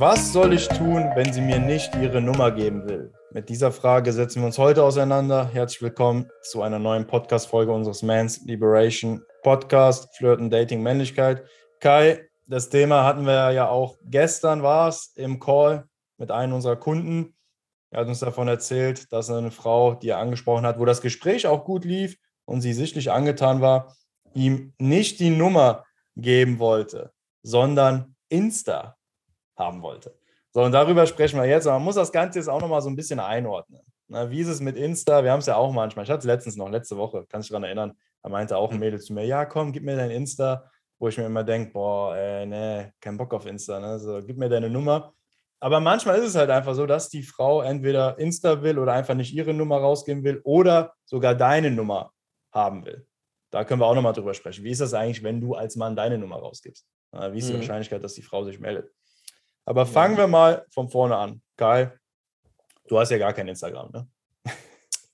Was soll ich tun, wenn sie mir nicht ihre Nummer geben will? Mit dieser Frage setzen wir uns heute auseinander. Herzlich willkommen zu einer neuen Podcast-Folge unseres Man's Liberation Podcast, Flirten, Dating, Männlichkeit. Kai, das Thema hatten wir ja auch gestern, war es im Call mit einem unserer Kunden. Er hat uns davon erzählt, dass eine Frau, die er angesprochen hat, wo das Gespräch auch gut lief und sie sichtlich angetan war, ihm nicht die Nummer geben wollte, sondern Insta haben wollte. So, und darüber sprechen wir jetzt. Aber man muss das Ganze jetzt auch nochmal so ein bisschen einordnen. Na, wie ist es mit Insta? Wir haben es ja auch manchmal. Ich hatte es letztens noch, letzte Woche, kann ich daran erinnern. Da meinte auch ein mhm. Mädel zu mir: Ja, komm, gib mir dein Insta. Wo ich mir immer denke: Boah, ey, nee, kein Bock auf Insta. Ne? So, gib mir deine Nummer. Aber manchmal ist es halt einfach so, dass die Frau entweder Insta will oder einfach nicht ihre Nummer rausgeben will oder sogar deine Nummer haben will. Da können wir auch nochmal drüber sprechen. Wie ist das eigentlich, wenn du als Mann deine Nummer rausgibst? Wie ist die mhm. Wahrscheinlichkeit, dass die Frau sich meldet? Aber fangen wir mal von vorne an. Kai, du hast ja gar kein Instagram, ne?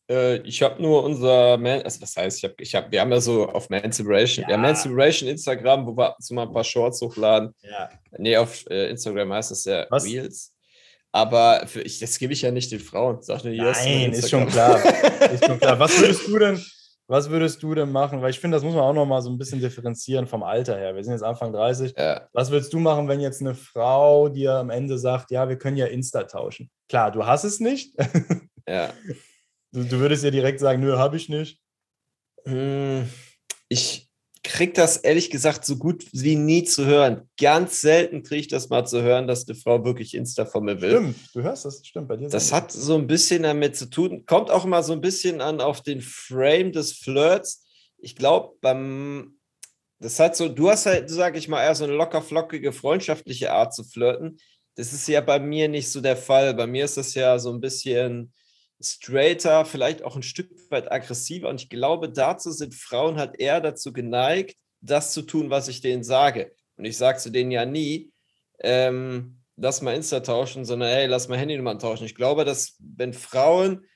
Äh, ich habe nur unser Man, also was heißt, ich hab, ich hab, wir haben ja so auf Mancelebration, ja. wir haben Mancelebration Instagram, wo wir so mal ein paar Shorts hochladen. Ja. Nee, auf äh, Instagram heißt das ja was? Reels. Aber für ich, das gebe ich ja nicht den Frauen. Sag nur, Nein, ist schon klar. ist schon klar. Was würdest du denn, was würdest du denn machen? Weil ich finde, das muss man auch noch mal so ein bisschen differenzieren vom Alter her. Wir sind jetzt Anfang 30. Ja. Was würdest du machen, wenn jetzt eine Frau dir am Ende sagt, ja, wir können ja Insta tauschen? Klar, du hast es nicht. Ja. Du, du würdest ja direkt sagen, nö, habe ich nicht. Hm, ich, kriege das ehrlich gesagt so gut wie nie zu hören. Ganz selten kriege ich das mal zu hören, dass eine Frau wirklich Insta von mir will. Stimmt, du hörst das, stimmt bei dir. Das hat so ein bisschen damit zu tun, kommt auch immer so ein bisschen an auf den Frame des Flirts. Ich glaube, beim, das hat so, du hast halt, sag ich mal, eher so eine locker flockige, freundschaftliche Art zu flirten. Das ist ja bei mir nicht so der Fall. Bei mir ist das ja so ein bisschen straighter, vielleicht auch ein Stück weit aggressiver. Und ich glaube, dazu sind Frauen halt eher dazu geneigt, das zu tun, was ich denen sage. Und ich sage zu denen ja nie, ähm, lass mal Insta tauschen, sondern hey, lass mal Handynummern tauschen. Ich glaube, dass wenn Frauen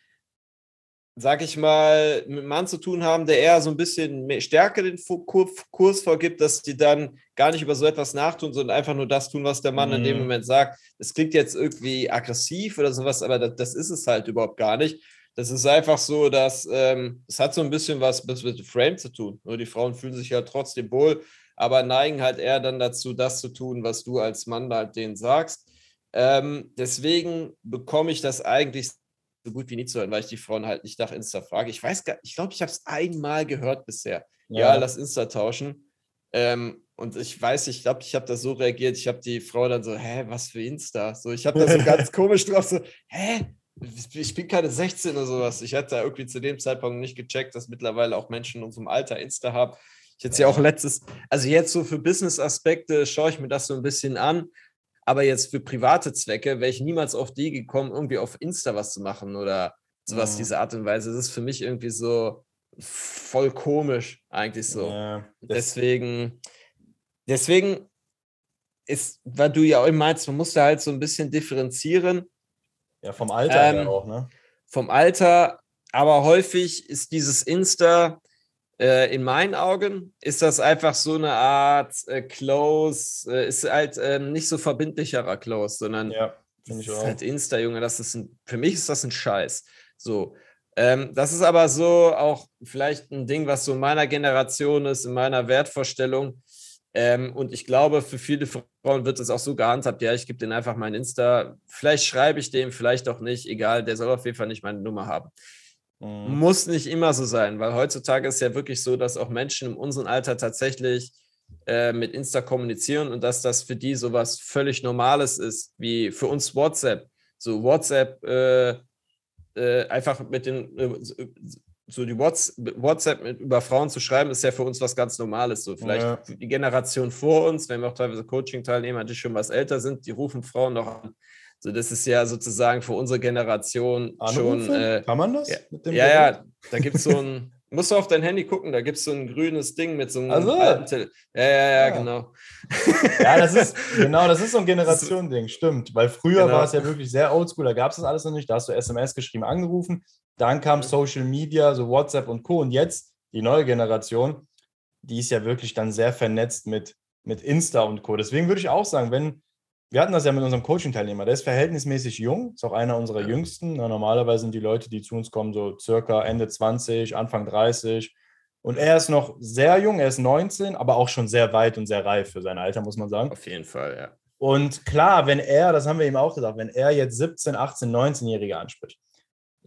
sag ich mal, mit einem Mann zu tun haben, der eher so ein bisschen stärker den Kurs vorgibt, dass die dann gar nicht über so etwas nachtun, sondern einfach nur das tun, was der Mann mhm. in dem mhm. Moment sagt. Das klingt jetzt irgendwie aggressiv oder sowas, aber das, das ist es halt überhaupt gar nicht. Das ist einfach so, dass ähm, es hat so ein bisschen was, was mit Frame zu tun. Nur die Frauen fühlen sich ja trotzdem wohl, aber neigen halt eher dann dazu, das zu tun, was du als Mann halt denen sagst. Ähm, deswegen bekomme ich das eigentlich so gut wie nie zu hören, weil ich die Frauen halt nicht nach Insta frage. Ich weiß gar ich glaube, ich habe es einmal gehört bisher. Ja, ja lass Insta tauschen. Ähm, und ich weiß, ich glaube, ich habe da so reagiert. Ich habe die Frau dann so, hä, was für Insta? So, ich habe da so ganz komisch drauf, so, hä? Ich bin keine 16 oder sowas. Ich hatte da irgendwie zu dem Zeitpunkt nicht gecheckt, dass mittlerweile auch Menschen in unserem Alter Insta haben. Ich hätte ja auch letztes, also jetzt so für Business-Aspekte schaue ich mir das so ein bisschen an. Aber jetzt für private Zwecke wäre ich niemals auf die gekommen, irgendwie auf Insta was zu machen oder sowas, ja. diese Art und Weise. Das ist für mich irgendwie so voll komisch, eigentlich so. Ja, deswegen, deswegen ist, weil du ja auch meinst, man muss da halt so ein bisschen differenzieren. Ja, vom Alter ähm, auch, ne? Vom Alter, aber häufig ist dieses Insta äh, in meinen Augen ist das einfach so eine Art äh, Close, äh, ist halt ähm, nicht so verbindlicherer Close, sondern ja, ist auch. halt Insta, Junge, das ist ein, für mich ist das ein Scheiß. So. Ähm, das ist aber so auch vielleicht ein Ding, was so in meiner Generation ist, in meiner Wertvorstellung. Ähm, und ich glaube, für viele Frauen wird es auch so gehandhabt, ja, ich gebe denen einfach mein Insta. Vielleicht schreibe ich dem, vielleicht auch nicht, egal, der soll auf jeden Fall nicht meine Nummer haben. Mhm. Muss nicht immer so sein, weil heutzutage ist ja wirklich so, dass auch Menschen in unserem Alter tatsächlich äh, mit Insta kommunizieren und dass das für die sowas völlig Normales ist, wie für uns WhatsApp. So WhatsApp äh, äh, einfach mit den äh, so die WhatsApp mit, über Frauen zu schreiben, ist ja für uns was ganz Normales. So vielleicht ja. die Generation vor uns, wenn wir auch teilweise Coaching-Teilnehmer, die schon was älter sind, die rufen Frauen noch an so, das ist ja sozusagen für unsere Generation Anrufe? schon. Äh, Kann man das? Ja, ja, ja, da gibt es so ein. musst du auf dein Handy gucken, da gibt es so ein grünes Ding mit so einem also. alten Tele Ja, ja, ja, ja, genau. Ja, das ist, genau, das ist so ein Generation-Ding, stimmt. Weil früher genau. war es ja wirklich sehr oldschool, da gab es das alles noch nicht. Da hast du SMS geschrieben, angerufen. Dann kam Social Media, so WhatsApp und Co. Und jetzt, die neue Generation, die ist ja wirklich dann sehr vernetzt mit, mit Insta und Co. Deswegen würde ich auch sagen, wenn wir hatten das ja mit unserem Coaching-Teilnehmer, der ist verhältnismäßig jung, ist auch einer unserer ja. jüngsten. Na, normalerweise sind die Leute, die zu uns kommen, so circa Ende 20, Anfang 30. Und er ist noch sehr jung, er ist 19, aber auch schon sehr weit und sehr reif für sein Alter, muss man sagen. Auf jeden Fall, ja. Und klar, wenn er, das haben wir ihm auch gesagt, wenn er jetzt 17, 18, 19-Jährige anspricht,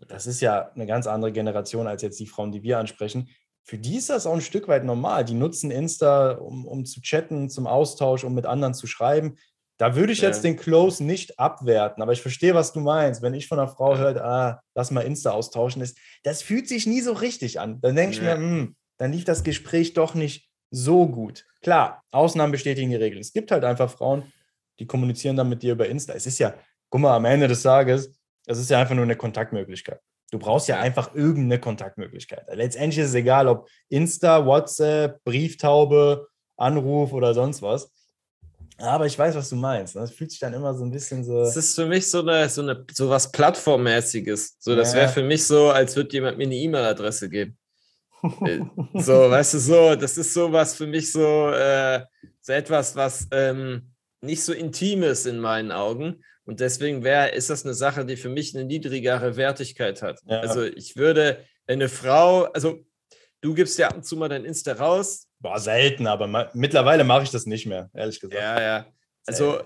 das ist ja eine ganz andere Generation als jetzt die Frauen, die wir ansprechen. Für die ist das auch ein Stück weit normal. Die nutzen Insta, um, um zu chatten, zum Austausch, um mit anderen zu schreiben. Da würde ich ja. jetzt den Close nicht abwerten, aber ich verstehe, was du meinst. Wenn ich von einer Frau höre, ah, lass mal Insta austauschen, ist, das fühlt sich nie so richtig an. Dann denke ich mir, hm, dann lief das Gespräch doch nicht so gut. Klar, Ausnahmen bestätigen die Regel. Es gibt halt einfach Frauen, die kommunizieren dann mit dir über Insta. Es ist ja, guck mal, am Ende des Tages, es ist ja einfach nur eine Kontaktmöglichkeit. Du brauchst ja einfach irgendeine Kontaktmöglichkeit. Letztendlich ist es egal, ob Insta, WhatsApp, Brieftaube, Anruf oder sonst was. Aber ich weiß, was du meinst. Das fühlt sich dann immer so ein bisschen so. Es ist für mich so eine, so eine, so was Plattformmäßiges. So, das wäre für mich so, als würde jemand mir eine E-Mail-Adresse geben. Äh, so, weißt du, so, das ist so was für mich so, äh, so etwas, was ähm, nicht so intim ist in meinen Augen. Und deswegen wäre, ist das eine Sache, die für mich eine niedrigere Wertigkeit hat. Ja. Also ich würde, wenn eine Frau, also du gibst ja ab und zu mal dein Insta raus. War selten, aber mittlerweile mache ich das nicht mehr, ehrlich gesagt. Ja, ja. Also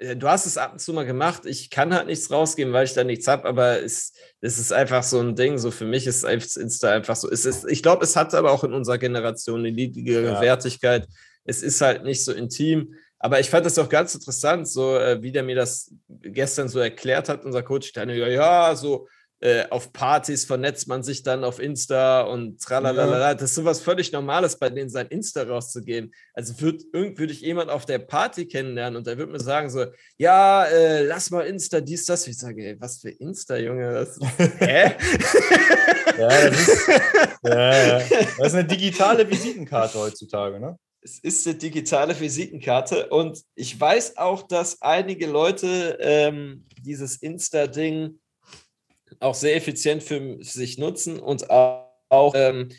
äh, du hast es ab und zu mal gemacht. Ich kann halt nichts rausgeben, weil ich da nichts habe, aber es, es ist einfach so ein Ding. So für mich ist Insta einfach so. Es ist, ich glaube, es hat aber auch in unserer Generation eine niedrigere ja. Wertigkeit. Es ist halt nicht so intim. Aber ich fand das auch ganz interessant, so äh, wie der mir das gestern so erklärt hat, unser Coach. Ja, ja, so äh, auf Partys vernetzt man sich dann auf Insta und tralalala. Ja. Das ist sowas völlig Normales, bei denen sein Insta rauszugeben. Also würde würd ich jemand auf der Party kennenlernen und der würde mir sagen so, ja, äh, lass mal Insta, dies, das. Ich sage, ey, was für Insta, Junge? Das, hä? ja, das ist, ja, ja. das ist eine digitale Visitenkarte heutzutage, ne? Es ist eine digitale Visitenkarte und ich weiß auch, dass einige Leute ähm, dieses Insta-Ding auch sehr effizient für sich nutzen und auch ähm,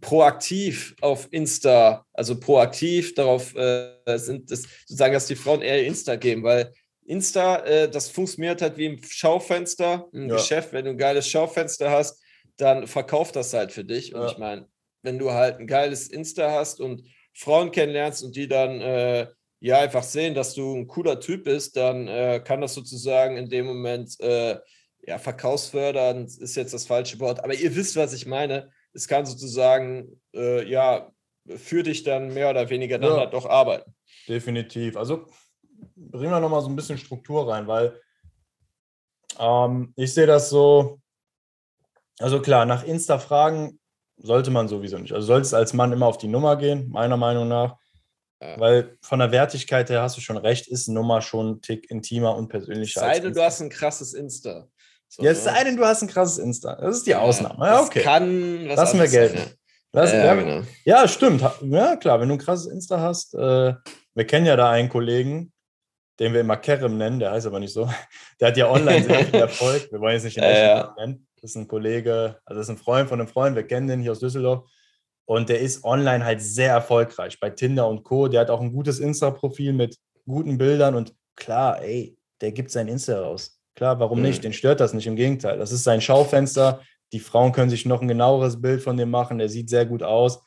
proaktiv auf Insta, also proaktiv darauf äh, sind, das, sozusagen, dass die Frauen eher Insta geben, weil Insta, äh, das funktioniert halt wie im Schaufenster, im ja. Geschäft. Wenn du ein geiles Schaufenster hast, dann verkauft das halt für dich. Und ja. ich meine, wenn du halt ein geiles Insta hast und Frauen kennenlernst und die dann äh, ja einfach sehen, dass du ein cooler Typ bist, dann äh, kann das sozusagen in dem Moment äh, ja, verkaufsfördernd ist jetzt das falsche Wort, aber ihr wisst, was ich meine. Es kann sozusagen, äh, ja, für dich dann mehr oder weniger dann ja, halt doch arbeiten. Definitiv. Also bringen wir nochmal so ein bisschen Struktur rein, weil ähm, ich sehe das so, also klar, nach Insta fragen sollte man sowieso nicht. Also sollte es als Mann immer auf die Nummer gehen, meiner Meinung nach. Weil von der Wertigkeit her hast du schon recht, ist Nummer schon ein Tick intimer und persönlicher. Sei denn, du hast ein krasses Insta. So, ja, es sei denn, du hast ein krasses Insta. Das ist die Ausnahme. Ja, okay. kann was Lassen wir gelten. Sein, ja. Lassen, ja, genau. ja, stimmt. Ja, klar, wenn du ein krasses Insta hast, äh, wir kennen ja da einen Kollegen, den wir immer Kerem nennen, der heißt aber nicht so. Der hat ja online sehr viel Erfolg. Wir wollen jetzt nicht den ja. nennen. Das ist ein Kollege, also das ist ein Freund von einem Freund, wir kennen den hier aus Düsseldorf. Und der ist online halt sehr erfolgreich bei Tinder und Co. Der hat auch ein gutes Insta-Profil mit guten Bildern und klar, ey, der gibt sein Insta raus. Klar, warum mhm. nicht? Den stört das nicht, im Gegenteil. Das ist sein Schaufenster. Die Frauen können sich noch ein genaueres Bild von dem machen. Der sieht sehr gut aus.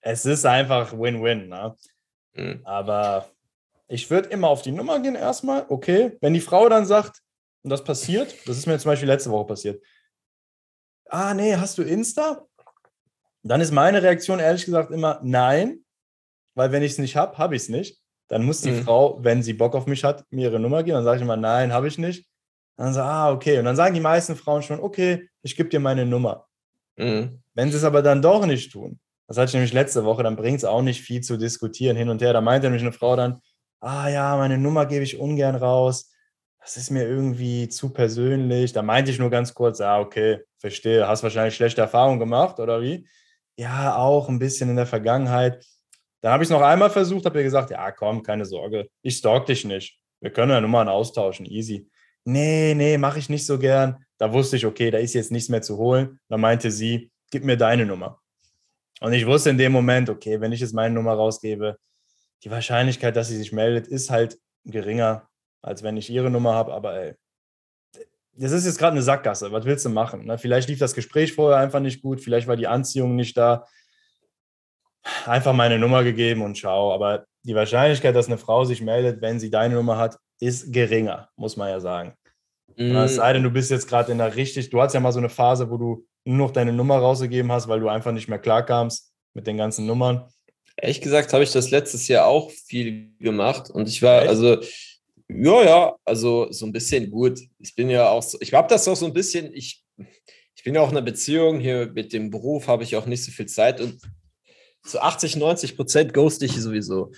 Es ist einfach Win-Win. Ne? Mhm. Aber ich würde immer auf die Nummer gehen erstmal. Okay, wenn die Frau dann sagt, und das passiert, das ist mir zum Beispiel letzte Woche passiert. Ah, nee, hast du Insta? Dann ist meine Reaktion ehrlich gesagt immer nein, weil wenn ich es nicht habe, habe ich es nicht. Dann muss die mhm. Frau, wenn sie Bock auf mich hat, mir ihre Nummer geben. Dann sage ich immer nein, habe ich nicht. Dann sagen ah, okay. Und dann sagen die meisten Frauen schon, okay, ich gebe dir meine Nummer. Mhm. Wenn sie es aber dann doch nicht tun, das hatte ich nämlich letzte Woche, dann bringt es auch nicht viel zu diskutieren hin und her. Da meinte nämlich eine Frau dann, ah ja, meine Nummer gebe ich ungern raus. Das ist mir irgendwie zu persönlich. Da meinte ich nur ganz kurz, ah, okay, verstehe, hast wahrscheinlich schlechte Erfahrungen gemacht oder wie? Ja, auch ein bisschen in der Vergangenheit. Dann habe ich es noch einmal versucht, habe ihr gesagt, ja, komm, keine Sorge, ich stalk dich nicht. Wir können ja Nummern austauschen, easy nee, nee, mache ich nicht so gern. Da wusste ich, okay, da ist jetzt nichts mehr zu holen. Da meinte sie, gib mir deine Nummer. Und ich wusste in dem Moment, okay, wenn ich jetzt meine Nummer rausgebe, die Wahrscheinlichkeit, dass sie sich meldet, ist halt geringer. als wenn ich ihre Nummer habe. Aber ey, das ist jetzt gerade eine Sackgasse. Was willst du machen? Ne? Vielleicht lief das Gespräch vorher einfach nicht gut, vielleicht war die Anziehung nicht da. Einfach meine Nummer gegeben und schau. Aber die Wahrscheinlichkeit, dass eine Frau sich meldet, wenn sie deine Nummer hat, ist geringer, muss man ja sagen. Mm. Es sei denn, du bist jetzt gerade in der richtig, du hast ja mal so eine Phase, wo du nur noch deine Nummer rausgegeben hast, weil du einfach nicht mehr klarkamst mit den ganzen Nummern. Ehrlich gesagt habe ich das letztes Jahr auch viel gemacht und ich war, Echt? also ja, ja, also so ein bisschen gut. Ich bin ja auch so, ich habe das auch so ein bisschen, ich, ich bin ja auch in einer Beziehung, hier mit dem Beruf habe ich auch nicht so viel Zeit und zu 80, 90 Prozent ghost ich sowieso.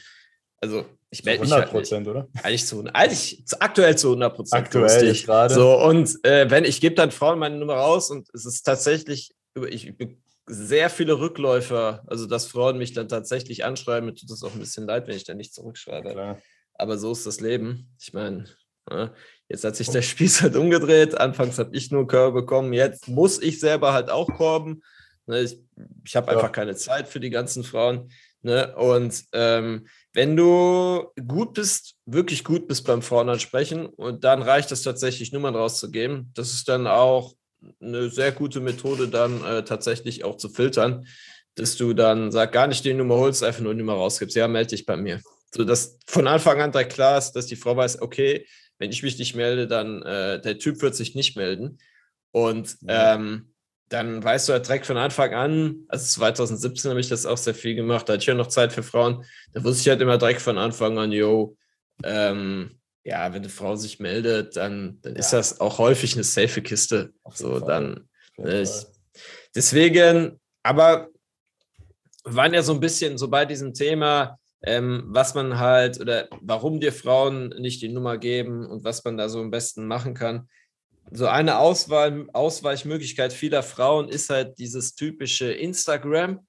Also ich melde mich 100 halt Prozent, oder? Eigentlich zu, eigentlich aktuell zu 100 Prozent. Aktuell gerade. So und äh, wenn ich gebe dann Frauen meine Nummer raus und es ist tatsächlich, ich, ich sehr viele Rückläufer, also dass Frauen mich dann tatsächlich anschreiben, mir tut es auch ein bisschen leid, wenn ich dann nicht zurückschreibe. Klar. Aber so ist das Leben. Ich meine, ja, jetzt hat sich der Spieß halt umgedreht. Anfangs habe ich nur Körbe bekommen, jetzt muss ich selber halt auch korben. Ne, ich, ich habe ja. einfach keine Zeit für die ganzen Frauen. Ne? Und ähm, wenn du gut bist, wirklich gut bist beim Frauenansprechen und dann reicht es tatsächlich, Nummern rauszugeben. Das ist dann auch eine sehr gute Methode, dann äh, tatsächlich auch zu filtern, dass du dann sag gar nicht die Nummer holst, einfach nur die Nummer rausgibst. Ja, melde dich bei mir. So dass von Anfang an direkt klar ist, dass die Frau weiß, okay, wenn ich mich nicht melde, dann äh, der Typ wird sich nicht melden. Und ähm, dann weißt du ja direkt von Anfang an, also 2017 habe ich das auch sehr viel gemacht, da hatte ich ja noch Zeit für Frauen, da wusste ich halt immer direkt von Anfang an, yo, ähm, ja, wenn eine Frau sich meldet, dann, dann ja. ist das auch häufig eine safe Kiste. So, dann. Äh, ich, deswegen, aber wir waren ja so ein bisschen so bei diesem Thema, ähm, was man halt oder warum dir Frauen nicht die Nummer geben und was man da so am besten machen kann. So eine Auswahl, Ausweichmöglichkeit vieler Frauen ist halt dieses typische Instagram.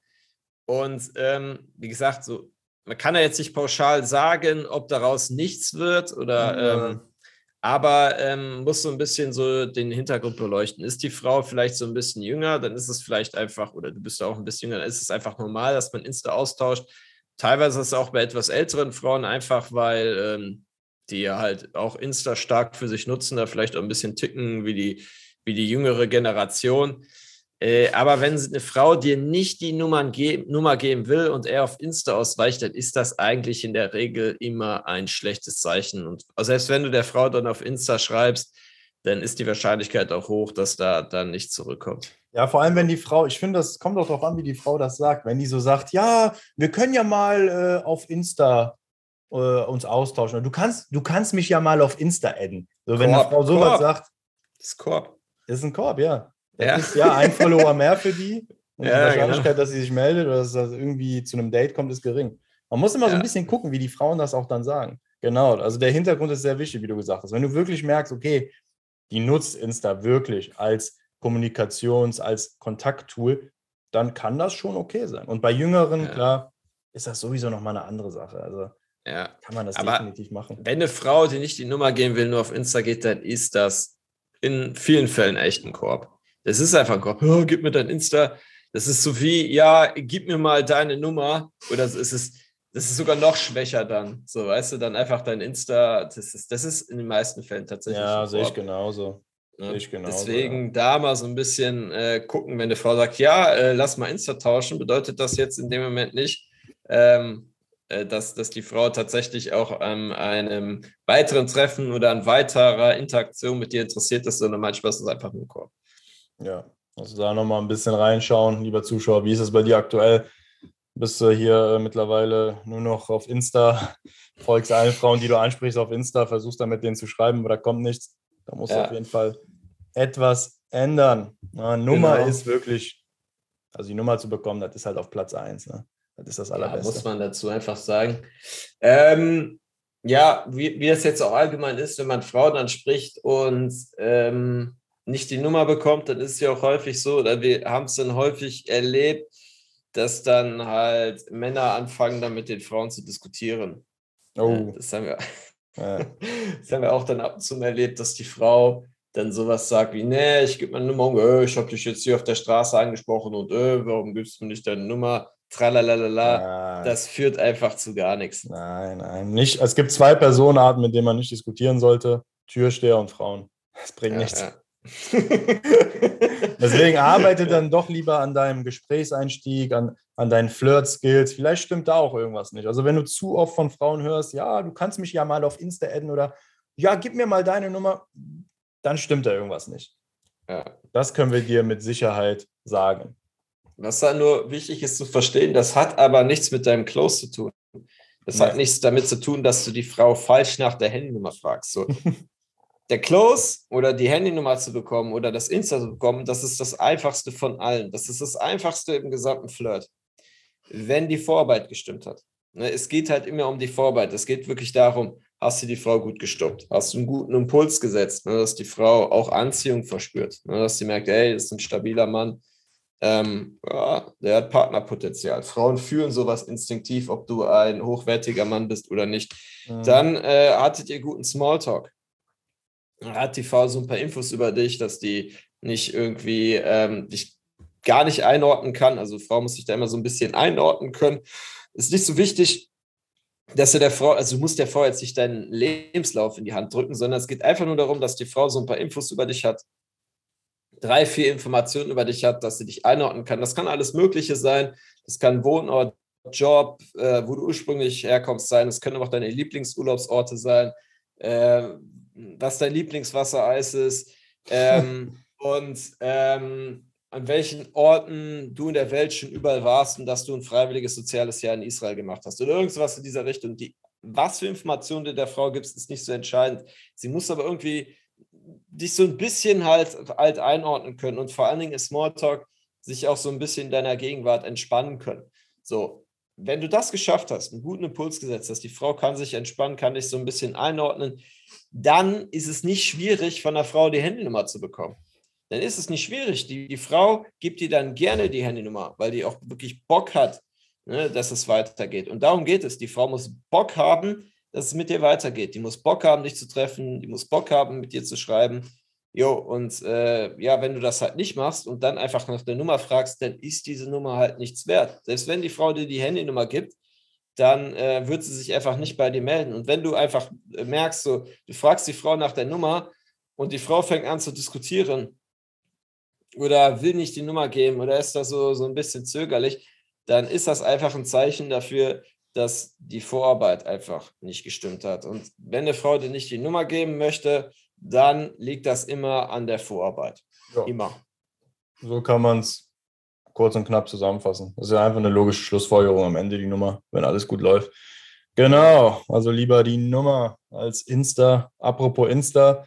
Und ähm, wie gesagt, so man kann ja jetzt nicht pauschal sagen, ob daraus nichts wird oder ja. ähm, aber ähm, muss so ein bisschen so den Hintergrund beleuchten. Ist die Frau vielleicht so ein bisschen jünger, dann ist es vielleicht einfach, oder du bist auch ein bisschen jünger, dann ist es einfach normal, dass man Insta austauscht. Teilweise ist es auch bei etwas älteren Frauen einfach, weil ähm, die halt auch Insta stark für sich nutzen, da vielleicht auch ein bisschen ticken wie die, wie die jüngere Generation. Äh, aber wenn eine Frau dir nicht die Nummern ge Nummer geben will und er auf Insta ausweicht, dann ist das eigentlich in der Regel immer ein schlechtes Zeichen. Und selbst wenn du der Frau dann auf Insta schreibst, dann ist die Wahrscheinlichkeit auch hoch, dass da dann nichts zurückkommt. Ja, vor allem, wenn die Frau, ich finde, das kommt auch darauf an, wie die Frau das sagt. Wenn die so sagt, ja, wir können ja mal äh, auf Insta äh, uns austauschen. Du kannst, du kannst mich ja mal auf Insta adden. So, wenn Korb, eine Frau sowas sagt. Das ist Korb. Das ist ein Korb, ja. Das ja. ist ja ein Follower mehr für die. Und ja, die Wahrscheinlichkeit, genau. dass sie sich meldet oder dass das irgendwie zu einem Date kommt, ist gering. Man muss immer ja. so ein bisschen gucken, wie die Frauen das auch dann sagen. Genau, also der Hintergrund ist sehr wichtig, wie du gesagt hast. Wenn du wirklich merkst, okay, die nutzt Insta wirklich als Kommunikations-, als Kontakttool, dann kann das schon okay sein. Und bei Jüngeren, ja. klar, ist das sowieso nochmal eine andere Sache. Also ja. kann man das Aber definitiv machen. Wenn eine Frau, die nicht die Nummer geben will, nur auf Insta geht, dann ist das in vielen Fällen echt ein Korb. Das ist einfach ein Korb. Oh, gib mir dein Insta. Das ist so wie, ja, gib mir mal deine Nummer. Oder es ist, das ist sogar noch schwächer dann. So, weißt du, dann einfach dein Insta. Das ist, das ist in den meisten Fällen tatsächlich. Ja, sehe ich genauso. Ne? Ich genauso, Deswegen ja. da mal so ein bisschen äh, gucken, wenn eine Frau sagt, ja, äh, lass mal Insta tauschen, bedeutet das jetzt in dem Moment nicht, ähm, äh, dass, dass die Frau tatsächlich auch an einem weiteren Treffen oder an weiterer Interaktion mit dir interessiert ist, sondern manchmal ist es einfach nur Korb. Ja, also da nochmal ein bisschen reinschauen, lieber Zuschauer. Wie ist es bei dir aktuell? Bist du hier äh, mittlerweile nur noch auf Insta? Folgst allen Frauen, die du ansprichst, auf Insta, versuchst dann mit denen zu schreiben, aber da kommt nichts. Da muss ja. auf jeden Fall etwas ändern. Na, Nummer genau. ist wirklich, also die Nummer zu bekommen, das ist halt auf Platz 1. Ne? Das ist das Allerbeste. Ja, muss man dazu einfach sagen. Ähm, ja, wie, wie das jetzt auch allgemein ist, wenn man Frauen anspricht und ähm, nicht die Nummer bekommt, dann ist es ja auch häufig so, oder wir haben es dann häufig erlebt, dass dann halt Männer anfangen, dann mit den Frauen zu diskutieren. Oh. Das haben wir, ja. das haben wir auch dann ab und zu erlebt, dass die Frau dann sowas sagt wie, nee, ich gebe meine Nummer, äh, ich habe dich jetzt hier auf der Straße angesprochen und äh, warum gibst du mir nicht deine Nummer? tralalala, das führt einfach zu gar nichts. Nein, nein, nicht. Es gibt zwei Personenarten, mit denen man nicht diskutieren sollte: Türsteher und Frauen. Das bringt ja, nichts. Ja. Deswegen arbeite dann doch lieber an deinem Gesprächseinstieg, an, an deinen Flirt-Skills. Vielleicht stimmt da auch irgendwas nicht. Also wenn du zu oft von Frauen hörst, ja, du kannst mich ja mal auf Insta adden oder ja, gib mir mal deine Nummer, dann stimmt da irgendwas nicht. Ja. Das können wir dir mit Sicherheit sagen. Was da nur wichtig ist zu verstehen, das hat aber nichts mit deinem Close zu tun. Das Nein. hat nichts damit zu tun, dass du die Frau falsch nach der Handynummer fragst. So, der Close oder die Handynummer zu bekommen oder das Insta zu bekommen, das ist das einfachste von allen. Das ist das einfachste im gesamten Flirt, wenn die Vorarbeit gestimmt hat. Ne, es geht halt immer um die Vorarbeit. Es geht wirklich darum, hast du die Frau gut gestoppt? Hast du einen guten Impuls gesetzt, ne, dass die Frau auch Anziehung verspürt, ne, dass sie merkt, hey, das ist ein stabiler Mann, ähm, ja, der hat Partnerpotenzial. Frauen fühlen sowas instinktiv, ob du ein hochwertiger Mann bist oder nicht. Mhm. Dann äh, hattet ihr guten Smalltalk hat die Frau so ein paar Infos über dich, dass die nicht irgendwie ähm, dich gar nicht einordnen kann. Also Frau muss sich da immer so ein bisschen einordnen können. Ist nicht so wichtig, dass du der Frau, also du musst der Frau jetzt nicht deinen Lebenslauf in die Hand drücken, sondern es geht einfach nur darum, dass die Frau so ein paar Infos über dich hat, drei, vier Informationen über dich hat, dass sie dich einordnen kann. Das kann alles Mögliche sein. Das kann Wohnort, Job, äh, wo du ursprünglich herkommst sein. Das können auch deine Lieblingsurlaubsorte sein. Äh, was dein Lieblingswassereis ist ähm, und ähm, an welchen Orten du in der Welt schon überall warst und dass du ein freiwilliges soziales Jahr in Israel gemacht hast oder irgendwas in dieser Richtung. Die, was für Informationen du der Frau gibst, ist nicht so entscheidend. Sie muss aber irgendwie dich so ein bisschen halt, halt einordnen können und vor allen Dingen ist Smalltalk sich auch so ein bisschen in deiner Gegenwart entspannen können. So, wenn du das geschafft hast, einen guten Impuls gesetzt hast, die Frau kann sich entspannen, kann dich so ein bisschen einordnen, dann ist es nicht schwierig, von der Frau die Handynummer zu bekommen. Dann ist es nicht schwierig. Die, die Frau gibt dir dann gerne die Handynummer, weil die auch wirklich Bock hat, ne, dass es weitergeht. Und darum geht es. Die Frau muss Bock haben, dass es mit dir weitergeht. Die muss Bock haben, dich zu treffen. Die muss Bock haben, mit dir zu schreiben. Jo, und äh, ja, wenn du das halt nicht machst und dann einfach nach der Nummer fragst, dann ist diese Nummer halt nichts wert. Selbst wenn die Frau dir die Handynummer gibt, dann äh, wird sie sich einfach nicht bei dir melden. Und wenn du einfach äh, merkst, so, du fragst die Frau nach der Nummer und die Frau fängt an zu diskutieren oder will nicht die Nummer geben oder ist da so, so ein bisschen zögerlich, dann ist das einfach ein Zeichen dafür, dass die Vorarbeit einfach nicht gestimmt hat. Und wenn eine Frau dir nicht die Nummer geben möchte, dann liegt das immer an der Vorarbeit. Ja. Immer. So kann man es kurz und knapp zusammenfassen. Das ist ja einfach eine logische Schlussfolgerung am Ende, die Nummer, wenn alles gut läuft. Genau, also lieber die Nummer als Insta. Apropos Insta,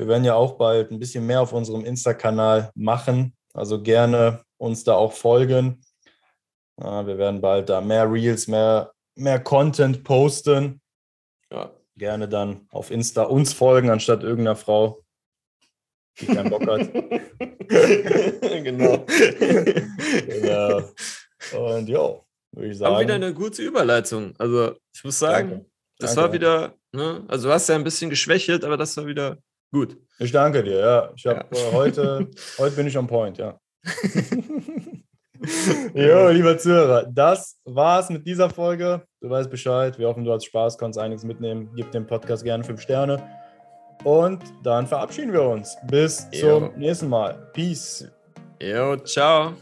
wir werden ja auch bald ein bisschen mehr auf unserem Insta-Kanal machen. Also gerne uns da auch folgen. Wir werden bald da mehr Reels, mehr, mehr Content posten. Ja gerne dann auf Insta uns folgen, anstatt irgendeiner Frau, die keinen Bock hat. genau. genau. Und ja, würde ich sagen. Haben wieder eine gute Überleitung. Also, ich muss sagen, danke. das danke. war wieder, ne? also du hast ja ein bisschen geschwächelt, aber das war wieder gut. Ich danke dir, ja. Ich habe ja. äh, heute, heute bin ich on point, ja. jo, lieber Zuhörer, das war's mit dieser Folge. Du weißt Bescheid. Wir hoffen, du hast Spaß, kannst einiges mitnehmen. Gib dem Podcast gerne fünf Sterne. Und dann verabschieden wir uns. Bis jo. zum nächsten Mal. Peace. Jo, ciao.